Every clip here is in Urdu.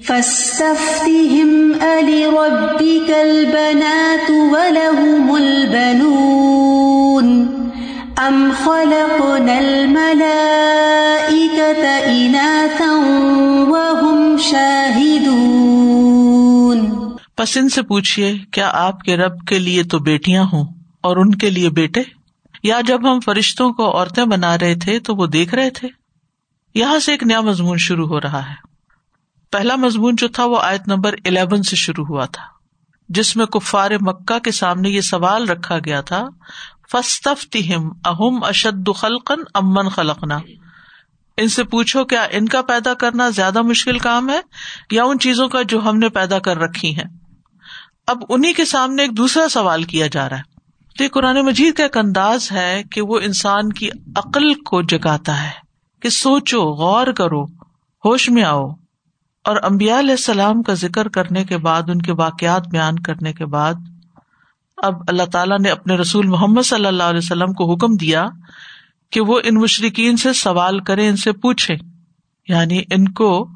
فاستفتهم ألربك البنات ولهم البنون أم خلقنا الملائكة إناثا وهم شاهدون بس ان سے پوچھیے کیا آپ کے رب کے لیے تو بیٹیاں ہوں اور ان کے لیے بیٹے؟ یا جب ہم فرشتوں کو عورتیں بنا رہے تھے تو وہ دیکھ رہے تھے؟ یہاں سے ایک نیا مضمون شروع ہو رہا ہے۔ پہلا مضمون جو تھا وہ آیت نمبر الیون سے شروع ہوا تھا، جس میں کفار مکہ کے سامنے یہ سوال رکھا گیا تھا اہم اشد خلقن امن خلقنا؟ ان سے پوچھو، کیا ان کا پیدا کرنا زیادہ مشکل کام ہے یا ان چیزوں کا جو ہم نے پیدا کر رکھی ہیں؟ اب انہیں کے سامنے ایک دوسرا سوال کیا جا رہا ہے۔ تو یہ قرآن مجید کا ایک انداز ہے کہ وہ انسان کی عقل کو جگاتا ہے کہ سوچو، غور کرو، ہوش میں آؤ۔ اور امبیا علیہ السلام کا ذکر کرنے کے بعد، ان کے واقعات بیان کرنے کے بعد، اب اللہ تعالیٰ نے اپنے رسول محمد صلی اللہ علیہ وسلم کو حکم دیا کہ وہ ان مشرقین سے سوال کرے ان سے پوچھے یعنی ان کو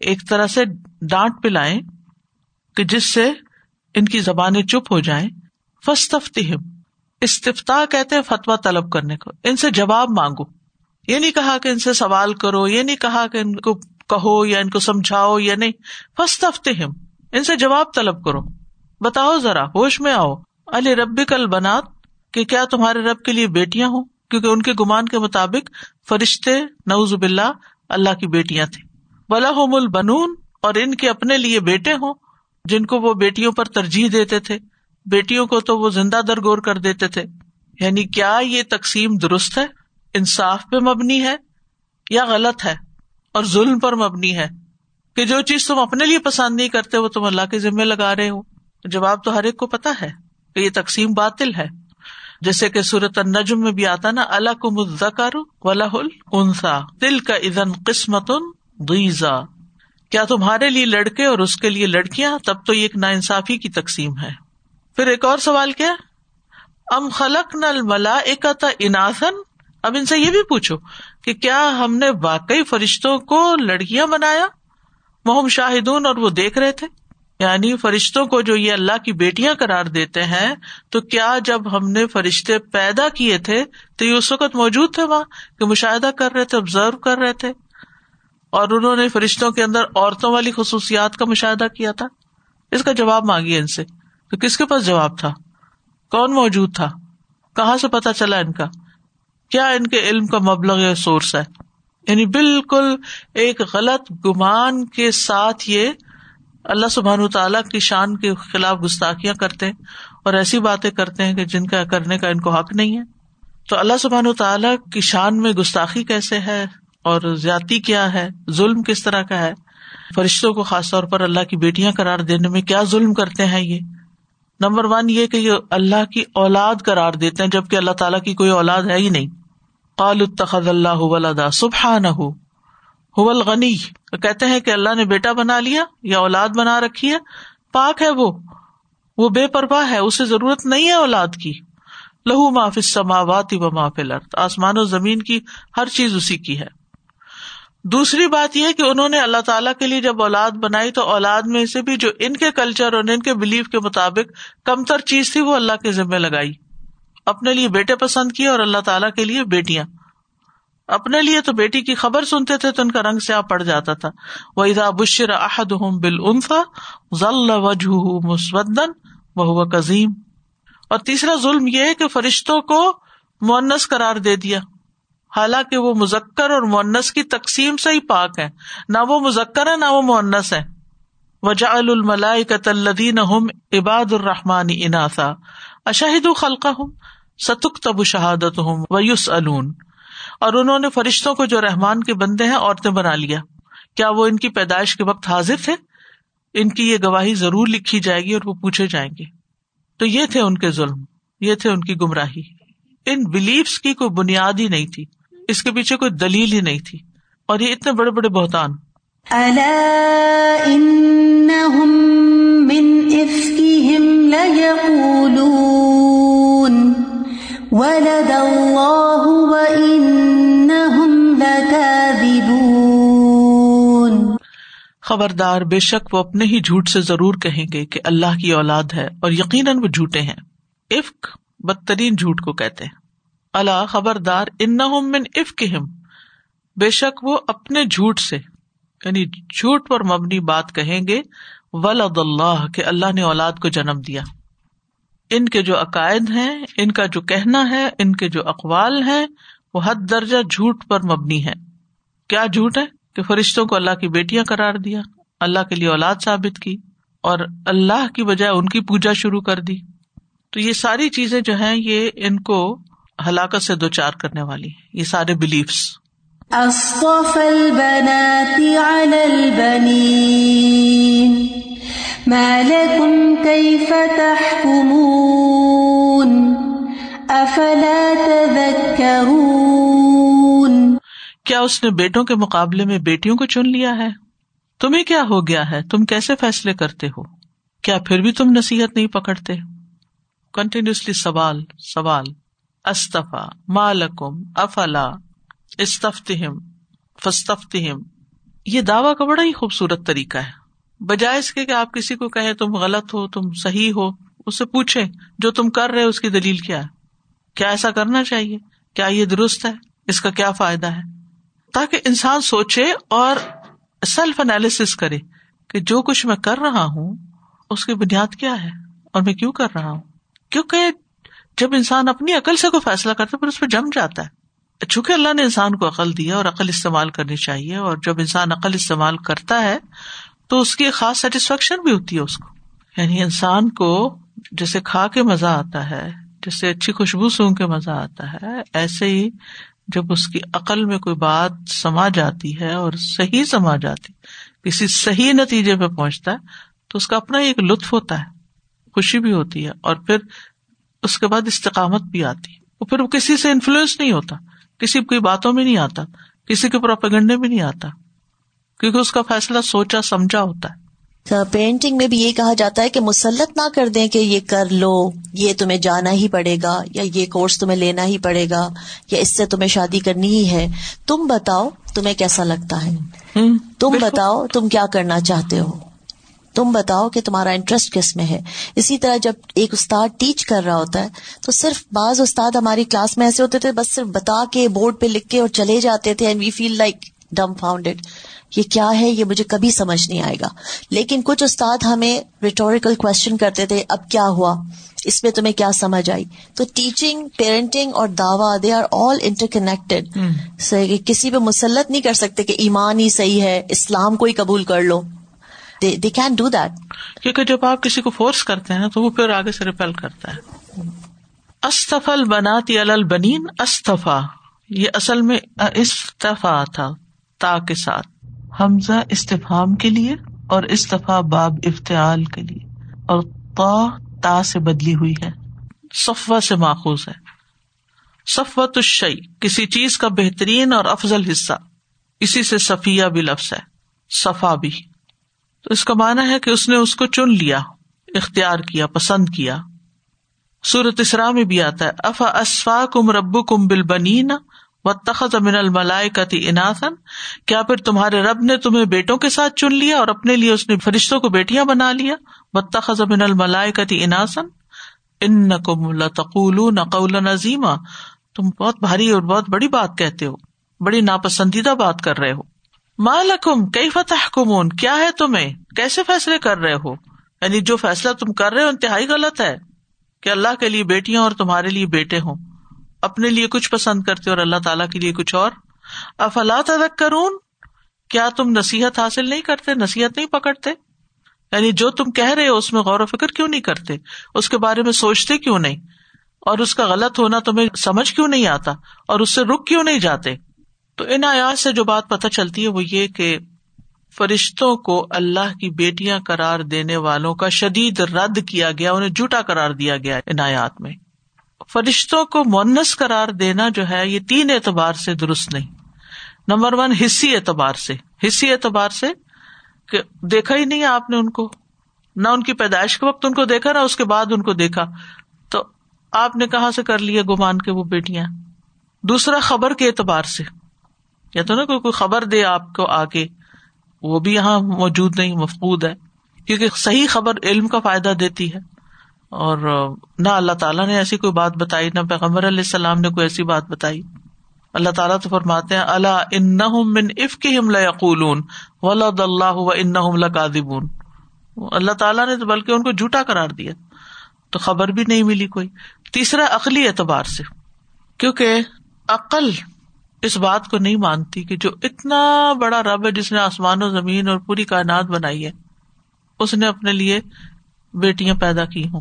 ایک طرح سے ڈانٹ پلائیں کہ جس سے ان کی زبانیں چپ ہو جائیں۔ فستفتہم استفتا کہتے ہیں فتوا طلب کرنے کو۔ ان سے جواب مانگو۔ یہ نہیں کہا کہ ان سے سوال کرو، یہ نہیں کہا کہ ان کو کہو یا ان کو سمجھاؤ یا نہیں فسٹ ہفتے ہم ان سے جواب طلب کرو۔ بتاؤ ذرا، ہوش میں آؤ۔ علی رب کل بنات کہ کیا تمہارے رب کے لیے بیٹیاں ہوں؟ کیونکہ ان کے گمان کے مطابق فرشتے نوز باللہ، اللہ کی بیٹیاں تھیں۔ بلا ہوم البنون، اور ان کے اپنے لیے بیٹے ہوں، جن کو وہ بیٹیوں پر ترجیح دیتے تھے۔ بیٹیوں کو تو وہ زندہ درگور کر دیتے تھے۔ یعنی کیا یہ تقسیم درست ہے؟ انصاف پہ مبنی ہے یا غلط ہے؟ اور ظلم پر مبنی ہے کہ جو چیز تم اپنے لیے پسند نہیں کرتے وہ تم اللہ کے ذمے لگا رہے ہو۔ جواب تو ہر ایک کو پتا ہے کہ یہ تقسیم باطل ہے۔ جیسے کہ سورت النجم میں بھی آتا نا اللہ کو مزکر انسا دل کا ادن قسمت کیا تمہارے لیے لڑکے اور اس کے لیے لڑکیاں؟ تب تو یہ ایک نا انصافی کی تقسیم ہے۔ پھر ایک اور سوال کیا ام خلق نل ملا ایک اناسن اب ان سے یہ بھی پوچھو کہ کیا ہم نے واقعی فرشتوں کو لڑکیاں بنایا؟ محم شاہدون اور وہ دیکھ رہے تھے۔ یعنی فرشتوں کو جو یہ اللہ کی بیٹیاں قرار دیتے ہیں، تو کیا جب ہم نے فرشتے پیدا کیے تھے، تو یہ اس وقت موجود تھے وہاں کہ مشاہدہ کر رہے تھے آبزرو کر رہے تھے؟ اور انہوں نے فرشتوں کے اندر عورتوں والی خصوصیات کا مشاہدہ کیا تھا؟ اس کا جواب مانگیے ان سے۔ تو کس کے پاس جواب تھا؟ کون موجود تھا؟ کہاں سے پتا چلا ان کا؟ کیا ان کے علم کا مبلغ سورس ہے؟ یعنی بالکل ایک غلط گمان کے ساتھ یہ اللہ سبحان تعالیٰ کی شان کے خلاف گستاخیاں کرتے ہیں اور ایسی باتیں کرتے ہیں کہ جن کا کرنے کا ان کو حق نہیں ہے۔ تو اللہ سبحان تعالیٰ کی شان میں گستاخی کیسے ہے اور زیادتی کیا ہے؟ ظلم کس طرح کا ہے؟ فرشتوں کو خاص طور پر اللہ کی بیٹیاں قرار دینے میں کیا ظلم کرتے ہیں یہ؟ نمبر ون یہ کہ یہ اللہ کی اولاد قرار دیتے ہیں، جبکہ اللہ تعالیٰ کی کوئی اولاد ہے ہی نہیں۔ قال اتخذ اللہ ولدا سبحانہ هو الغنی۔ کہتے ہیں کہ اللہ نے بیٹا بنا لیا یا اولاد بنا رکھی ہے، پاک ہے وہ۔ وہ بے پرواہ ہے، اسے ضرورت نہیں ہے اولاد کی۔ لہو معاف سماوات و معاف الارض۔ آسمان و زمین کی ہر چیز اسی کی ہے۔ دوسری بات یہ کہ انہوں نے اللہ تعالیٰ کے لیے جب اولاد بنائی تو اولاد میں سے بھی جو ان کے کلچر اور ان کے بلیف کے مطابق کم تر چیز تھی، وہ اللہ کے ذمے لگائی۔ اپنے لیے بیٹے پسند کیے اور اللہ تعالیٰ کے لیے بیٹیاں۔ اپنے لیے تو بیٹی کی خبر سنتے تھے تو ان کا رنگ سیاہ پڑ جاتا تھا۔ وہ ادا بشر احد ہوں بل انفا ضل وجہ مسودن وہ کظیم اور تیسرا ظلم یہ ہے کہ فرشتوں کو مونس قرار دے دیا۔ حالانکہ وہ مزکر اور مونس کی تقسیم سے ہی پاک ہے نہ وہ مزکر ہے نہ وہ مونس ہے وجا الملائی قطلدین عباد الرحمان اناسا اشاہد خلقہ ہوں ستک تب شہادت ہوں ویوس الون اور انہوں نے فرشتوں کو جو رحمان کے بندے ہیں عورتیں بنا لیا۔ کیا وہ ان کی پیدائش کے وقت حاضر تھے؟ ان کی یہ گواہی ضرور لکھی جائے گی اور وہ پوچھے جائیں گے۔ تو یہ تھے ان کے ظلم، یہ تھے ان کی گمراہی۔ ان بلیفس کی کوئی بنیاد ہی نہیں تھی، اس کے پیچھے کوئی دلیل ہی نہیں تھی۔ اور یہ اتنے بڑے بڑے بہتان۔ خبردار، بے شک وہ اپنے ہی جھوٹ سے ضرور کہیں گے کہ اللہ کی اولاد ہے اور یقیناً وہ جھوٹے ہیں۔ افق بدترین جھوٹ کو کہتے ہیں۔ اللہ خبردار ان من افقہم بے شک وہ اپنے جھوٹ سے یعنی جھوٹ پر مبنی بات کہیں گے ولاد اللہ، کہ اللہ نے اولاد کو جنم دیا۔ ان کے جو عقائد ہیں، ان کا جو کہنا ہے، ان کے جو اقوال ہیں، وہ حد درجہ جھوٹ پر مبنی ہے کیا جھوٹ ہے؟ کہ فرشتوں کو اللہ کی بیٹیاں قرار دیا، اللہ کے لیے اولاد ثابت کی اور اللہ کی بجائے ان کی پوجا شروع کر دی۔ تو یہ ساری چیزیں جو ہیں، یہ ان کو ہلاکت سے دو چار کرنے والی یہ سارے بلیفس کیا اس نے بیٹوں کے مقابلے میں بیٹیوں کو چن لیا ہے؟ تمہیں کیا ہو گیا ہے؟ تم کیسے فیصلے کرتے ہو؟ کیا پھر بھی تم نصیحت نہیں پکڑتے؟ کنٹینیوسلی سوال سوال، استفا مالکم افلا، استفتہم فستفتہم یہ دعوی کا بڑا ہی خوبصورت طریقہ ہے۔ بجائے اس کے کہ آپ کسی کو کہیں تم غلط ہو، تم صحیح ہو، اس سے پوچھے جو تم کر رہے اس کی دلیل کیا ہے؟ کیا ایسا کرنا چاہیے؟ کیا یہ درست ہے؟ اس کا کیا فائدہ ہے؟ تاکہ انسان سوچے اور سیلف انالیس کرے کہ جو کچھ میں کر رہا ہوں، اس کی بنیاد کیا ہے؟ اور میں کیوں کر رہا ہوں؟ کیونکہ جب انسان اپنی عقل سے کوئی فیصلہ کرتا ہے، پھر اس پہ جم جاتا ہے۔ چونکہ اللہ نے انسان کو عقل دیا اور عقل استعمال کرنی چاہیے، اور جب انسان عقل استعمال کرتا ہے تو اس کی خاص سیٹسفیکشن بھی ہوتی ہے اس کو۔ یعنی انسان کو جیسے کھا کے مزہ آتا ہے، جیسے اچھی خوشبو سونگ کے مزہ آتا ہے، ایسے ہی جب اس کی عقل میں کوئی بات سما جاتی ہے اور صحیح سما جاتی، کسی صحیح نتیجے پہ پہنچتا ہے، تو اس کا اپنا ایک لطف ہوتا ہے، خوشی بھی ہوتی ہے اور پھر اس کے بعد استقامت بھی آتی ہے۔ وہ پھر وہ کسی سے انفلوئنس نہیں ہوتا، کسی کی باتوں میں نہیں آتا، کسی کے پروپیگنڈے میں نہیں آتا۔ کیونکہ اس کا فیصلہ سوچا سمجھا ہوتا ہے۔ پینٹنگ میں بھی یہ کہا جاتا ہے کہ مسلط نہ کر دیں کہ یہ کر لو یہ تمہیں جانا ہی پڑے گا یا یہ کورس تمہیں لینا ہی پڑے گا یا اس سے تمہیں شادی کرنی ہی ہے۔ تم بتاؤ تمہیں کیسا لگتا ہے۔ تم بتاؤ تم کیا کرنا چاہتے ہو۔ تم بتاؤ کہ تمہارا انٹرسٹ کس میں ہے۔ اسی طرح جب ایک استاد ٹیچ کر رہا ہوتا ہے تو صرف بعض استاد ہماری کلاس میں ایسے ہوتے تھے بس صرف بتا کے بورڈ پہ لکھ کے اور چلے جاتے تھے and we feel like dumbfounded یہ کیا ہے؟ یہ مجھے کبھی سمجھ نہیں آئے گا۔ لیکن کچھ استاد ہمیں ریٹوریکل کوشچن کرتے تھے اب کیا ہوا؟ اس میں تمہیں کیا سمجھ آئی؟ تو ٹیچنگ پیرنٹنگ اور دعوی they are all interconnected کسی پہ مسلط نہیں کر سکتے کہ ایمان ہی صحیح ہے اسلام کو ہی قبول کر لو۔ دے کین ڈو دیٹ کیونکہ جب آپ کسی کو فورس کرتے ہیں تو وہ پھر آگے سے ریپیل کرتا ہے۔ استفل بناتی البنین استفا یہ اصل میں استفا تھا تا کے ساتھ۔ حمزہ استفام کے لیے اور استفا باب افتعال کے لیے اور تا تا سے بدلی ہوئی ہے۔ صفا سے ماخوذ ہے۔ صفوت الشعی کسی چیز کا بہترین اور افضل حصہ۔ اسی سے صفیہ بھی لفظ ہے۔ صفا بھی۔ تو اس کا مانا ہے کہ اس نے اس کو چن لیا، اختیار کیا، پسند کیا۔ سورت اسرا میں بھی آتا ہے، افا اسفا کم ربو کم بل بنی و تخت امن الملائے کتی اناسن کیا پھر تمہارے رب نے تمہیں بیٹوں کے ساتھ چن لیا اور اپنے لیے اس نے فرشتوں کو بیٹیاں بنا لیا؟ و تخت امن الملائے کتی اناسن ان نقم نظیما تم بہت بھاری اور بہت بڑی بات کہتے ہو، بڑی ناپسندیدہ بات کر رہے ہو۔ مالکم کئی فتح کمون کیا ہے تمہیں؟ کیسے فیصلے کر رہے ہو؟ یعنی جو فیصلہ تم کر رہے ہو انتہائی غلط ہے کہ اللہ کے لیے بیٹیاں اور تمہارے لیے بیٹے ہوں۔ اپنے لیے کچھ پسند کرتے اور اللہ تعالیٰ کے لیے کچھ اور؟ افلا تدک کرون کیا تم نصیحت حاصل نہیں کرتے، نصیحت نہیں پکڑتے؟ یعنی جو تم کہہ رہے ہو، اس میں غور و فکر کیوں نہیں کرتے؟ اس کے بارے میں سوچتے کیوں نہیں؟ اور اس کا غلط ہونا تمہیں سمجھ کیوں نہیں آتا؟ اور اس سے رک کیوں نہیں جاتے؟ تو ان آیات سے جو بات پتہ چلتی ہے، وہ یہ کہ فرشتوں کو اللہ کی بیٹیاں قرار دینے والوں کا شدید رد کیا گیا، انہیں جھوٹا قرار دیا گیا ان آیات میں۔ فرشتوں کو مونس قرار دینا جو ہے، یہ تین اعتبار سے درست نہیں۔ نمبر ون، حصی اعتبار سے۔ حصی اعتبار سے کہ دیکھا ہی نہیں آپ نے ان کو۔ نہ ان کی پیدائش کے وقت ان کو دیکھا، نہ اس کے بعد ان کو دیکھا۔ تو آپ نے کہاں سے کر لیا گمان کے وہ بیٹیاں؟ دوسرا، خبر کے اعتبار سے۔ یا تو نا کوئی کوئی خبر دے آپ کو آگے۔ وہ بھی یہاں موجود نہیں، مفقود ہے۔ کیونکہ صحیح خبر علم کا فائدہ دیتی ہے۔ اور نہ اللہ تعالیٰ نے ایسی کوئی بات بتائی، نہ پیغمبر علیہ السلام نے کوئی ایسی بات بتائی۔ اللہ تعالیٰ تو فرماتے ہیں اللہ ان اف کی یقولون ولاد اللہ و ان لادبون اللہ تعالیٰ نے تو بلکہ ان کو جھوٹا کرار دیا۔ تو خبر بھی نہیں ملی کوئی۔ تیسرا عقلی اعتبار سے، کیونکہ عقل اس بات کو نہیں مانتی کہ جو اتنا بڑا رب ہے جس نے آسمان و زمین اور پوری کائنات بنائی ہے، اس نے اپنے لیے بیٹیاں پیدا کی ہوں۔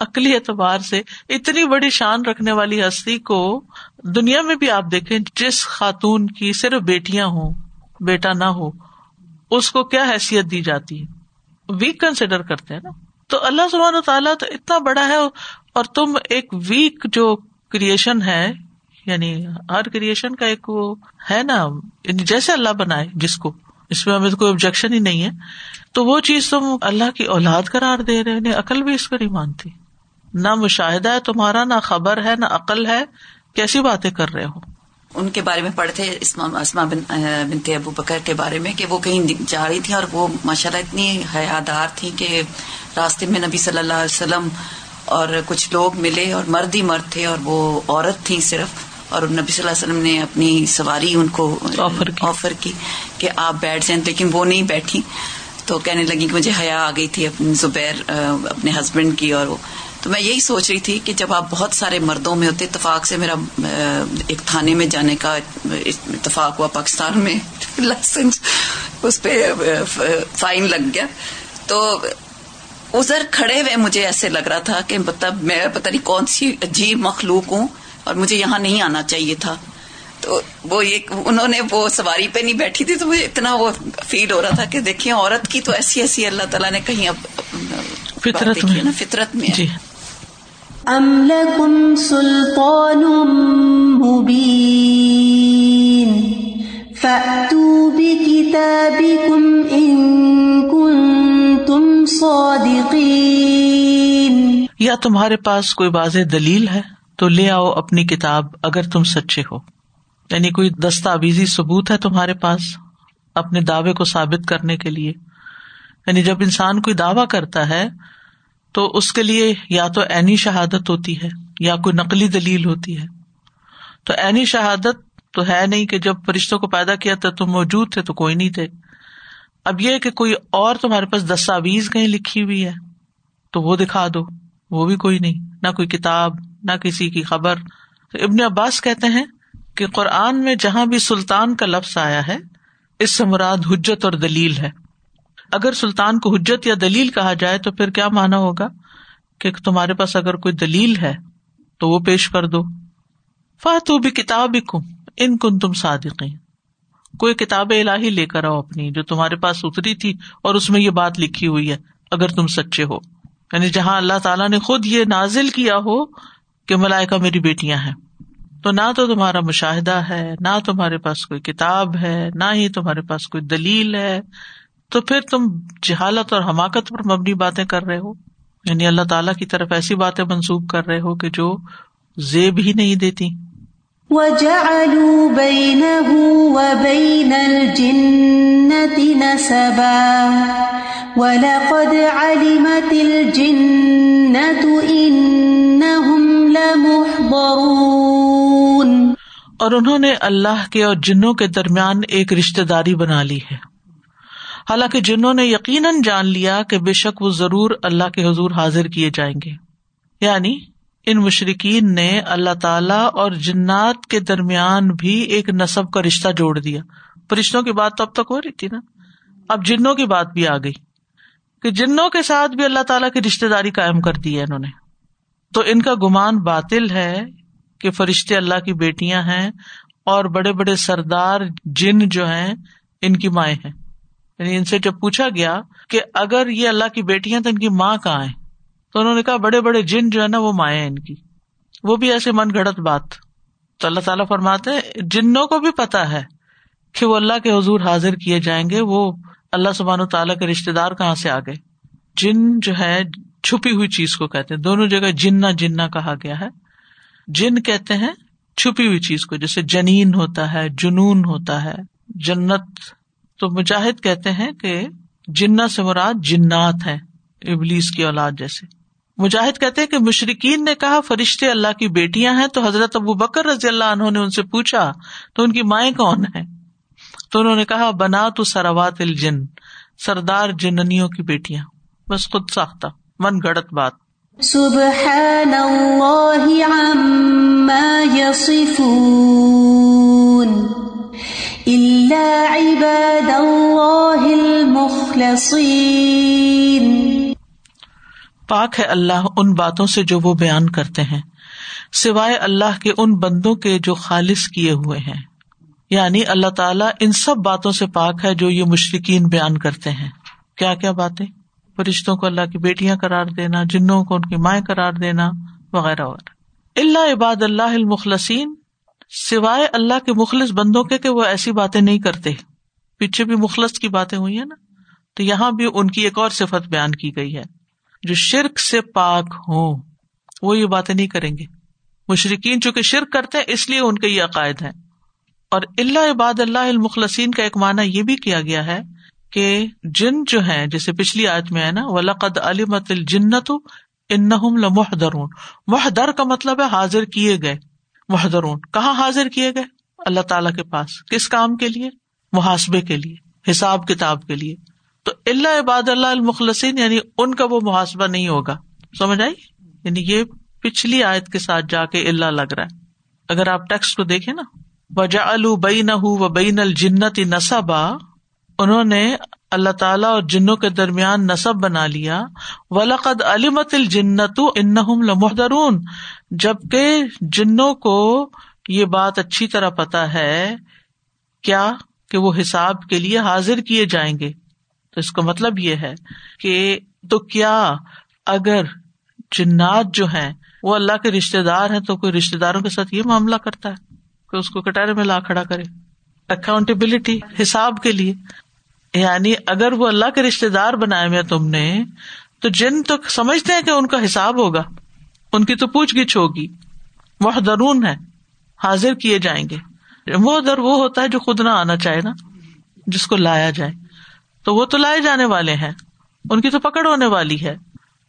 عقلی اعتبار سے اتنی بڑی شان رکھنے والی ہستی کو دنیا میں بھی آپ دیکھیں، جس خاتون کی صرف بیٹیاں ہوں، بیٹا نہ ہو، اس کو کیا حیثیت دی جاتی؟ ہے ویک کنسیڈر کرتے ہیں نا۔ تو اللہ سبحانہ و تعالیٰ تو اتنا بڑا ہے اور تم ایک ویک جو کریشن ہے یعنی ہر کریشن کا ایک وہ ہے نا یعنی جیسے اللہ بنائے جس کو، اس میں ہمیں کوئی آبجیکشن ہی نہیں ہے۔ تو وہ چیز تم اللہ کی اولاد قرار دے رہے یعنی عقل بھی اس کو نہیں مانتی نہ مشاہدہ ہے تمہارا نہ خبر ہے نہ عقل ہے۔ کیسی باتیں کر رہے ہو؟ ان کے بارے میں پڑھتے اسما بنت ابو بکر کے بارے میں کہ وہ کہیں جا رہی تھی اور وہ ماشاء اللہ اتنی حیادار تھی کہ راستے میں نبی صلی اللہ علیہ وسلم اور کچھ لوگ ملے اور مرد ہی مرد تھے اور وہ عورت تھی صرف۔ اور نبی صلی اللہ علیہ وسلم نے اپنی سواری ان کو آفر کی۔ کہ آپ بیٹھ جائیں لیکن وہ نہیں بیٹھی تو کہنے لگی کہ مجھے حیا آ گئی تھی اپنے زبیر اپنے ہسبینڈ کی اور وہ۔ تو میں یہی سوچ رہی تھی کہ جب آپ بہت سارے مردوں میں ہوتے اتفاق سے میرا ایک تھانے میں جانے کا اتفاق ہوا پاکستان میں لائسنس اس پہ فائن لگ گیا۔ تو ادھر کھڑے ہوئے مجھے ایسے لگ رہا تھا کہ مطلب میں پتہ نہیں کون سی عجیب مخلوق ہوں اور مجھے یہاں نہیں آنا چاہیے تھا۔ تو وہ یہ انہوں نے وہ سواری پہ نہیں بیٹھی تھی تو مجھے اتنا وہ فیل ہو رہا تھا کہ دیکھیں عورت کی تو ایسی ایسی اللہ تعالیٰ نے کہیں اب فطرت میں۔ نا فطرت میں جی۔ ام لکم سلطان مبین فأتوا بكتابكم إن كنتم صادقين یا تمہارے پاس کوئی واضح دلیل ہے تو لے آؤ اپنی کتاب اگر تم سچے ہو۔ یعنی کوئی دستاویزی ثبوت ہے تمہارے پاس اپنے دعوے کو ثابت کرنے کے لیے۔ یعنی جب انسان کوئی دعوی کرتا ہے تو اس کے لیے یا تو اینی شہادت ہوتی ہے یا کوئی نقلی دلیل ہوتی ہے۔ تو اینی شہادت تو ہے نہیں کہ جب فرشتوں کو پیدا کیا تھا تم موجود تھے تو کوئی نہیں تھے۔ اب یہ کہ کوئی اور تمہارے پاس دستاویز کہیں لکھی ہوئی ہے تو وہ دکھا دو، وہ بھی کوئی نہیں، نہ کوئی کتاب، نہ کسی کی خبر۔ ابن عباس کہتے ہیں کہ قرآن میں جہاں بھی سلطان کا لفظ آیا ہے، اس سے مراد حجت اور دلیل ہے۔ اگر سلطان کو حجت یا دلیل کہا جائے تو پھر کیا مانا ہوگا کہ تمہارے پاس اگر کوئی دلیل ہے تو وہ پیش کر دو۔ فاتو بھی کتاب ان کن تم صادقی کوئی کتاب الہی لے کر آؤ اپنی جو تمہارے پاس اتری تھی اور اس میں یہ بات لکھی ہوئی ہے، اگر تم سچے ہو۔ یعنی جہاں اللہ تعالیٰ نے خود یہ نازل کیا ہو کہ ملائکا میری بیٹیاں ہیں۔ تو نہ تو تمہارا مشاہدہ ہے، نہ تمہارے پاس کوئی کتاب ہے، نہ ہی تمہارے پاس کوئی دلیل ہے۔ تو پھر تم جہالت اور حماقت پر مبنی باتیں کر رہے ہو؟ یعنی اللہ تعالیٰ کی طرف ایسی باتیں منسوخ کر رہے ہو کہ جو زیب ہی نہیں دیتی۔ وَلَقَدْ عَلِمَتِ اور انہوں نے اللہ کے اور جنوں کے درمیان ایک رشتے داری بنا لی ہے۔ حالانکہ جنہوں نے یقیناً جان لیا کہ بے شک وہ ضرور اللہ کے حضور حاضر کیے جائیں گے۔ یعنی ان مشرقین نے اللہ تعالی اور جنات کے درمیان بھی ایک نصب کا رشتہ جوڑ دیا۔ فرشتوں کی بات تو اب تک ہو رہی تھی نا۔ اب جنوں کی بات بھی آ گئی کہ جنوں کے ساتھ بھی اللہ تعالیٰ کی رشتے داری قائم کر دی ہے انہوں نے۔ تو ان کا گمان باطل ہے کہ فرشتے اللہ کی بیٹیاں ہیں اور بڑے بڑے سردار جن جو ہیں ان کی مائیں ہیں۔ یعنی ان سے جب پوچھا گیا کہ اگر یہ اللہ کی بیٹیاں تو ان کی ماں کہاں ہے تو انہوں نے کہا بڑے بڑے جن جو ہے نا وہ مائیں ان کی۔ وہ بھی ایسے من گڑت بات۔ تو اللہ تعالیٰ فرماتے جنوں کو بھی پتا ہے کہ وہ اللہ کے حضور حاضر کیے جائیں گے، وہ اللہ سبحان و تعالیٰ کے رشتے دار کہاں سے آ گئے؟ جن جو ہے چھپی ہوئی چیز کو کہتے ہیں۔ دونوں جگہ جننا جننا کہا گیا ہے۔ جن کہتے ہیں چھپی ہوئی چیز کو، جیسے جنین ہوتا ہے، جنون ہوتا ہے، جنت تو مجاہد کہتے ہیں کہ جنا سے مراد جنات ہیں، ابلیس کی اولاد جیسے۔ مجاہد کہتے کہ مشرقین نے کہا، فرشتے اللہ کی بیٹیاں ہیں، تو حضرت ابو بکر رضی اللہ عنہ نے ان سے پوچھا، تو ان کی مائیں کون ہیں؟ تو انہوں نے کہا بنا تو سروات الجن، سردار جننیوں کی بیٹیاں۔ بس خود ساختہ، من گڑت بات۔ سبحان اللہ عما الا عباد اللہ المخلصین پاک ہے اللہ ان باتوں سے جو وہ بیان کرتے ہیں، سوائے اللہ کے ان بندوں کے جو خالص کیے ہوئے ہیں۔ یعنی اللہ تعالیٰ ان سب باتوں سے پاک ہے جو یہ مشرقین بیان کرتے ہیں۔ کیا کیا باتیں؟ فرشتوں کو اللہ کی بیٹیاں قرار دینا، جنوں کو ان کی مائیں قرار دینا، وغیرہ وغیرہ۔ اللہ عباد اللہ المخلصین سوائے اللہ کے مخلص بندوں کے کہ وہ ایسی باتیں نہیں کرتے۔ پیچھے بھی مخلص کی باتیں ہوئی ہیں نا۔ تو یہاں بھی ان کی ایک اور صفت بیان کی گئی ہے۔ جو شرک سے پاک ہوں، وہ یہ باتیں نہیں کریں گے۔ مشرقین چونکہ شرک کرتے ہیں، اس لیے ان کے یہ عقائد ہے اور اللہ عباد اللہ المخلسین کا ایک معنی یہ بھی کیا گیا ہے کہ جن جو ہے جیسے پچھلی آج میں ہے نا، ولقد علمت الجنت ان محدرون محدر کا مطلب ہے حاضر کیے گئے۔ محدرون کہاں حاضر کیے گئے؟ اللہ تعالی کے پاس۔ کس کام کے لیے؟ محاسبے کے لیے، حساب کتاب کے لیے۔ تو اللہ عباد اللہ المخلسین یعنی ان کا وہ محاسبہ نہیں ہوگا۔ سمجھ آئی؟ یعنی یہ پچھلی آیت کے ساتھ جا کے اللہ لگ رہا ہے۔ اگر آپ ٹیکسٹ کو دیکھیں نا وجا البین و بین الجنت نصبا انہوں نے اللہ تعالیٰ اور جنوں کے درمیان نصب بنا لیا۔ ولقد علمت الجنت ان لمحدرون جبکہ جنوں کو یہ بات اچھی طرح پتا ہے، کیا کہ وہ حساب کے لیے حاضر کیے جائیں گے؟ تو اس کا مطلب یہ ہے کہ تو کیا اگر جنات جو ہیں، وہ اللہ کے رشتے دار ہیں تو کوئی رشتے داروں کے ساتھ یہ معاملہ کرتا ہے کہ اس کو کٹارے میں لا کھڑا کرے۔ اکاؤنٹیبلٹی حساب کے لیے۔ یعنی اگر وہ اللہ کے رشتے دار بنائے ہوئے تم نے، تو جن تو سمجھتے ہیں کہ ان کا حساب ہوگا، ان کی تو پوچھ گچھ ہوگی۔ وہ درون ہے حاضر کیے جائیں گے۔ وہ در وہ ہوتا ہے جو خود نہ آنا چاہے نا، جس کو لایا جائے۔ تو وہ تو لائے جانے والے ہیں، ان کی تو پکڑ ہونے والی ہے۔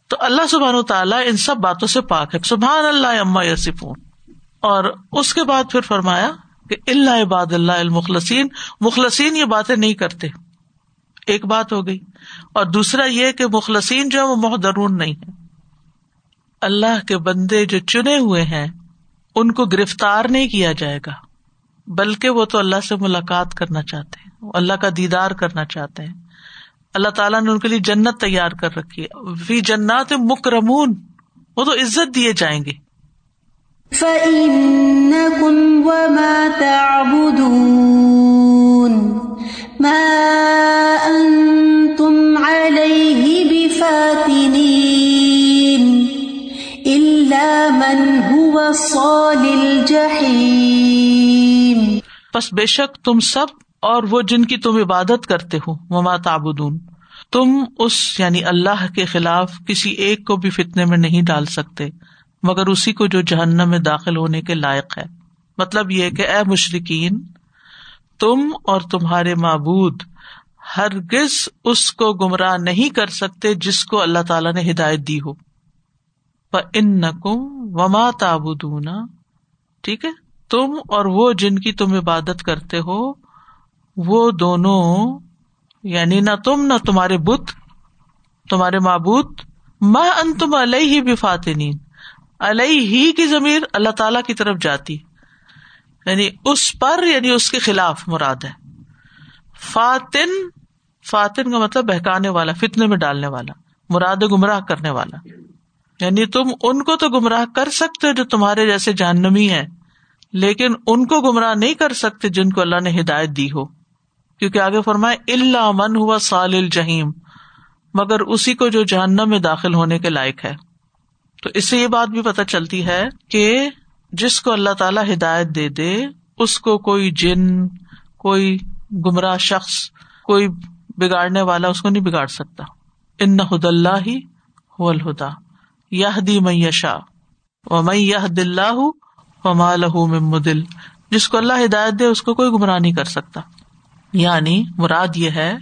تو اللہ سبحان و تعالیٰ ان سب باتوں سے پاک ہے۔ سبحان اللہ اما یسفون اور اس کے بعد پھر فرمایا کہ اللہ عباد اللہ المخلسین مخلصین یہ باتیں نہیں کرتے۔ ایک بات ہو گئی۔ اور دوسرا یہ کہ مخلصین جو ہے وہ محدرون نہیں ہے اللہ کے بندے جو چنے ہوئے ہیں، ان کو گرفتار نہیں کیا جائے گا۔ بلکہ وہ تو اللہ سے ملاقات کرنا چاہتے ہیں۔ اللہ کا دیدار کرنا چاہتے ہیں۔ اللہ تعالیٰ نے ان کے لیے جنت تیار کر رکھی ہے۔ فی جنات مکرمون، وہ تو عزت دیے جائیں گے۔ فَإِنَّكُمْ وَمَا تَعْبُدُونَ پس بے شک تم سب اور وہ جن کی تم عبادت کرتے ہو مما تابدون تم اس یعنی اللہ کے خلاف کسی ایک کو بھی فتنے میں نہیں ڈال سکتے، مگر اسی کو جو جہنم میں داخل ہونے کے لائق ہے۔ مطلب یہ کہ اے مشرقین تم اور تمہارے معبود ہرگز اس کو گمراہ نہیں کر سکتے جس کو اللہ تعالی نے ہدایت دی ہو۔ ان نقم وما تابدون ٹھیک ہے؟ تم اور وہ جن کی تم عبادت کرتے ہو، وہ دونوں یعنی نہ تم نہ تمہارے بت، تمہارے معبود ماں ان تم علیہ بھی فاتنین علیہ ہی کی ضمیر اللہ تعالی کی طرف جاتی۔ یعنی اس پر یعنی اس کے خلاف مراد ہے۔ فاتن فاتن کا مطلب بہکانے والا، فتنے میں ڈالنے والا، مراد گمراہ کرنے والا۔ یعنی تم ان کو تو گمراہ کر سکتے جو تمہارے جیسے جہنمی ہے لیکن ان کو گمراہ نہیں کر سکتے جن کو اللہ نے ہدایت دی ہو۔ کیونکہ آگے فرمائے اللہ من ہوا سال الجہیم مگر اسی کو جو جہنم میں داخل ہونے کے لائق ہے۔ تو اس سے یہ بات بھی پتہ چلتی ہے کہ جس کو اللہ تعالی ہدایت دے دے، اس کو کوئی جن، کوئی گمراہ شخص، کوئی بگاڑنے والا اس کو نہیں بگاڑ سکتا۔ ان ہد اللہ ہی الہدا یہ دی میشا و میں یہ دلہ ہوں و مدل۔ جس کو اللہ ہدایت دے، اس کو کوئی گمراہ نہیں کر سکتا۔ یعنی مراد یہ ہے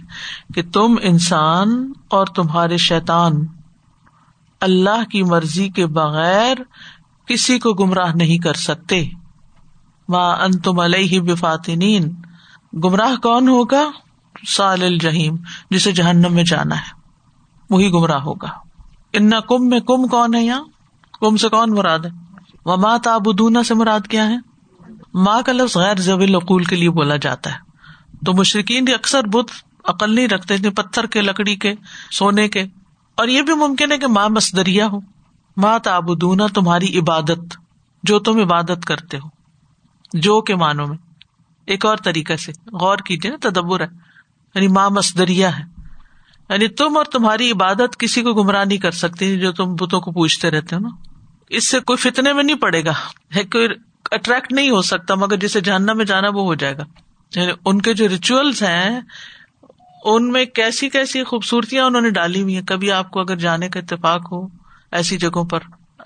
کہ تم انسان اور تمہارے شیطان اللہ کی مرضی کے بغیر کسی کو گمراہ نہیں کر سکتے۔ ماں ان تم علیہ بفاتنین۔ گمراہ کون ہوگا؟ سال الجہیم جسے جہنم میں جانا ہے۔ وہی گمراہ ہوگا۔ ان کم میں کم کون ہے یہاں؟ کم سے کون مراد ہے؟ وہ ماں سے مراد کیا ہے؟ ماں کا لفظ غیر ضوی القول کے لیے بولا جاتا ہے۔ تو مشرقین اکثر بت عقل نہیں رکھتے تھے پتھر کے، لکڑی کے، سونے کے۔ اور یہ بھی ممکن ہے کہ ماں مسدریا ہو۔ ماں تابودنا تمہاری عبادت، جو تم عبادت کرتے ہو۔ جو کے معنوں میں۔ ایک اور طریقے سے غور کیجیے نا، تدبر ہے۔ یعنی ماں مسدریا ہے۔ یعنی تم اور تمہاری عبادت کسی کو گمراہ نہیں کر سکتی جو تم بتوں کو پوچھتے رہتے ہو نا۔ اس سے کوئی فتنے میں نہیں پڑے گا کوئی اٹریکٹ نہیں ہو سکتا، مگر جسے جاننا میں جانا وہ ہو جائے گا۔ یعنی ان کے جو ریچولس ہیں، ان میں کیسی کیسی خوبصورتیاں انہوں نے ڈالی ہوئی ہیں۔ کبھی آپ کو اگر جانے کا اتفاق ہو ایسی جگہوں پر،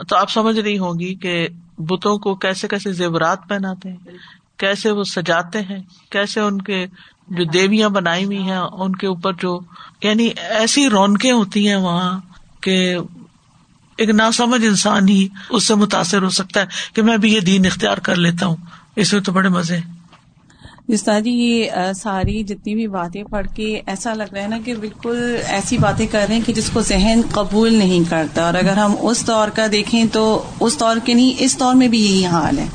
تو آپ سمجھ رہی ہوگی کہ بتوں کو کیسے کیسے زیورات پہناتے ہیں، کیسے وہ سجاتے ہیں، کیسے ان کے جو دیویاں بنائی ہوئی ہیں، ان کے اوپر جو یعنی ایسی رونقیں ہوتی ہیں وہاں کہ ایک ناسمجھ انسان ہی اس سے متاثر ہو سکتا ہے کہ میں بھی یہ دین اختیار کر لیتا ہوں۔ اس میں تو بڑے مزے جستا جی یہ ساری جتنی بھی باتیں پڑھ کے ایسا لگ رہا ہے نا کہ بالکل ایسی باتیں کر رہے ہیں کہ جس کو ذہن قبول نہیں کرتا۔ اور اگر ہم اس دور کا دیکھیں تو اس دور کے نہیں، اس دور میں بھی یہی حال ہے۔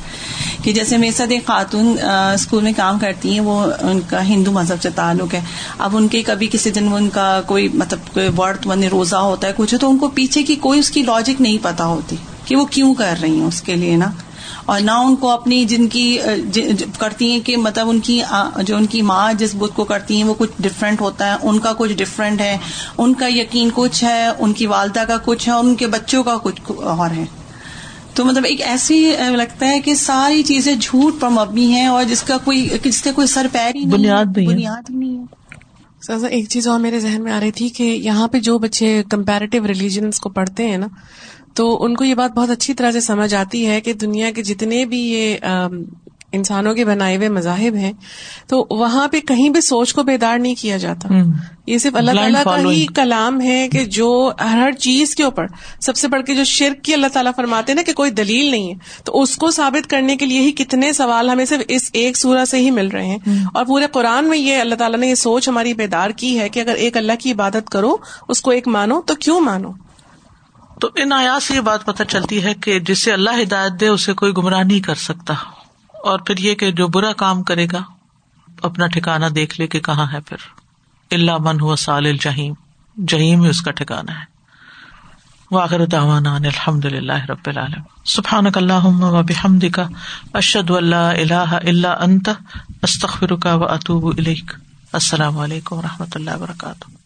کہ جیسے میرے ساتھ ایک خاتون اسکول میں کام کرتی ہیں، وہ ان کا ہندو مذہب سے تعلق ہے۔ اب ان کے کبھی کسی دن ان کا کوئی مطلب کوئی ورڈ من روزہ ہوتا ہے، کچھ تو ان کو پیچھے کی کوئی اس کی لاجک نہیں پتا ہوتی کہ وہ کیوں کر رہی ہیں اس کے لیے نا۔ اور نہ ان کو اپنی جن کی کرتی ہیں کہ مطلب ان کی جو ان کی ماں جس بدھ کو کرتی ہیں، وہ کچھ ڈفرینٹ ہوتا ہے، ان کا کچھ ڈفرینٹ ہے، ان کا یقین کچھ ہے، ان کی والدہ کا کچھ ہے، ان کے بچوں کا کچھ اور ہے۔ تو مطلب ایک ایسی لگتا ہے کہ ساری چیزیں جھوٹ پر مبنی ہیں اور جس کا کوئی جس کا کوئی سر پیر ہی بنیاد بنیاد ہی نہیں ہے۔ سر ایک چیز اور میرے ذہن میں آ رہی تھی کہ یہاں پہ جو بچے کمپیرٹیو ریلیجنس کو پڑھتے ہیں نا تو ان کو یہ بات بہت اچھی طرح سے سمجھ آتی ہے کہ دنیا کے جتنے بھی یہ انسانوں کے بنائے ہوئے مذاہب ہیں تو وہاں پہ کہیں بھی سوچ کو بیدار نہیں کیا جاتا۔ یہ صرف اللہ تعالیٰ کا ہی کلام ہے کہ جو ہر چیز کے اوپر سب سے بڑھ کے جو شرک کی اللہ تعالیٰ فرماتے نا کہ کوئی دلیل نہیں ہے تو اس کو ثابت کرنے کے لیے ہی کتنے سوال ہمیں صرف اس ایک سورہ سے ہی مل رہے ہیں۔ اور پورے قرآن میں یہ اللہ تعالیٰ نے یہ سوچ ہماری بیدار کی ہے کہ اگر ایک اللہ کی عبادت کرو اس کو ایک مانو تو کیوں مانو؟ تو ان آیات سے یہ بات پتہ چلتی ہے کہ جسے اللہ ہدایت دے اسے کوئی گمراہ نہیں کر سکتا۔ اور پھر یہ کہ جو برا کام کرے گا، اپنا ٹھکانا دیکھ لے کہ کہاں ہے پھر۔ اللہ من ہوا سال جہیم جہیم ہی اس کا ٹھکانا ہے۔ واخر دعوانا الحمد للہ رب العالم سبحان اللہ و بحمد کا اشد اللہ اللہ اللہ انت استخر کا و اطوب السلام علیکم و رحمۃ اللہ وبرکاتہ۔